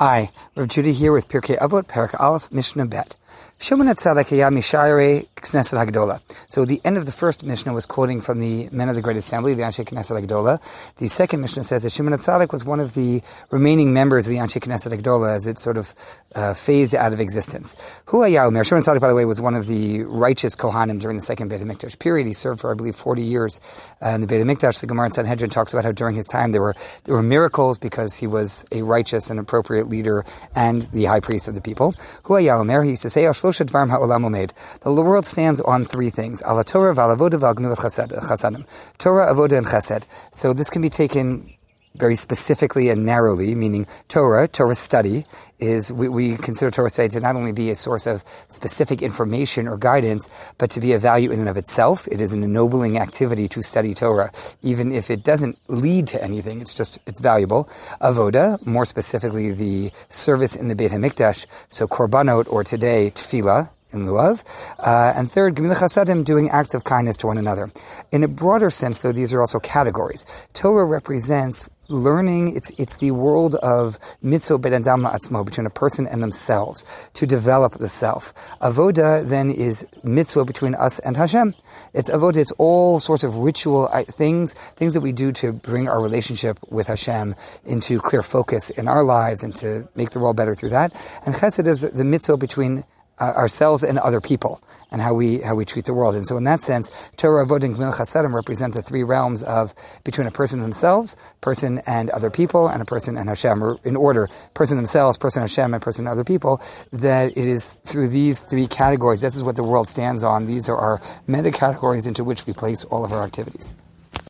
Hi, Rav Judy here with Pirkei Avot, Parak Aleph, Mishnah Bet. Shimon Atzadak Mishayre Knesset Hagdola. So the end of the first Mishnah was quoting from the men of the Great Assembly, the Anshe Knesset Hagdola. The second Mishnah says that Shimon Atzadak was one of the remaining members of the Anshe Knesset Hagdola as it sort of uh, phased out of existence. Hu Omer, Shimon Atzadak, by the way, was one of the righteous Kohanim during the second Beit HaMikdash period. He served for, I believe, 40 years uh, in the Beit HaMikdash. The Gemara in Sanhedrin talks about how during his time there were, there were miracles because he was a righteous and appropriate leader and the high priest of the people. Hu Omer, he used to say, the world stands on three things: Torah, avoda, chasadim. Torah, avoda, and chesed. So this can be taken very specifically and narrowly, meaning Torah, Torah study, is we, we, consider Torah study to not only be a source of specific information or guidance, but to be a value in and of itself. It is an ennobling activity to study Torah, even if it doesn't lead to anything. It's just it's valuable. Avoda, more specifically, the service in the Beit Hamikdash. So korbanot, or today tefillah, in of. Uh, and third, Gemila Chasadim, doing acts of kindness to one another. In a broader sense, though, these are also categories. Torah represents learning, it's, it's the world of mitzvah between a person and themselves, to develop the self. Avoda then is mitzvah between us and Hashem. It's avoda, it's all sorts of ritual uh, things, things that we do to bring our relationship with Hashem into clear focus in our lives and to make the world better through that. And chesed is the mitzvah between uh, ourselves and other people, and how we how we treat the world. And so, in that sense, Torah, Avod, and Gmil Chasadim represent the three realms of between a person themselves, person and other people, and a person and Hashem, or in order, person themselves, person Hashem, and person and other people. That it is through these three categories. This is what the world stands on. These are our meta categories into which we place all of our activities.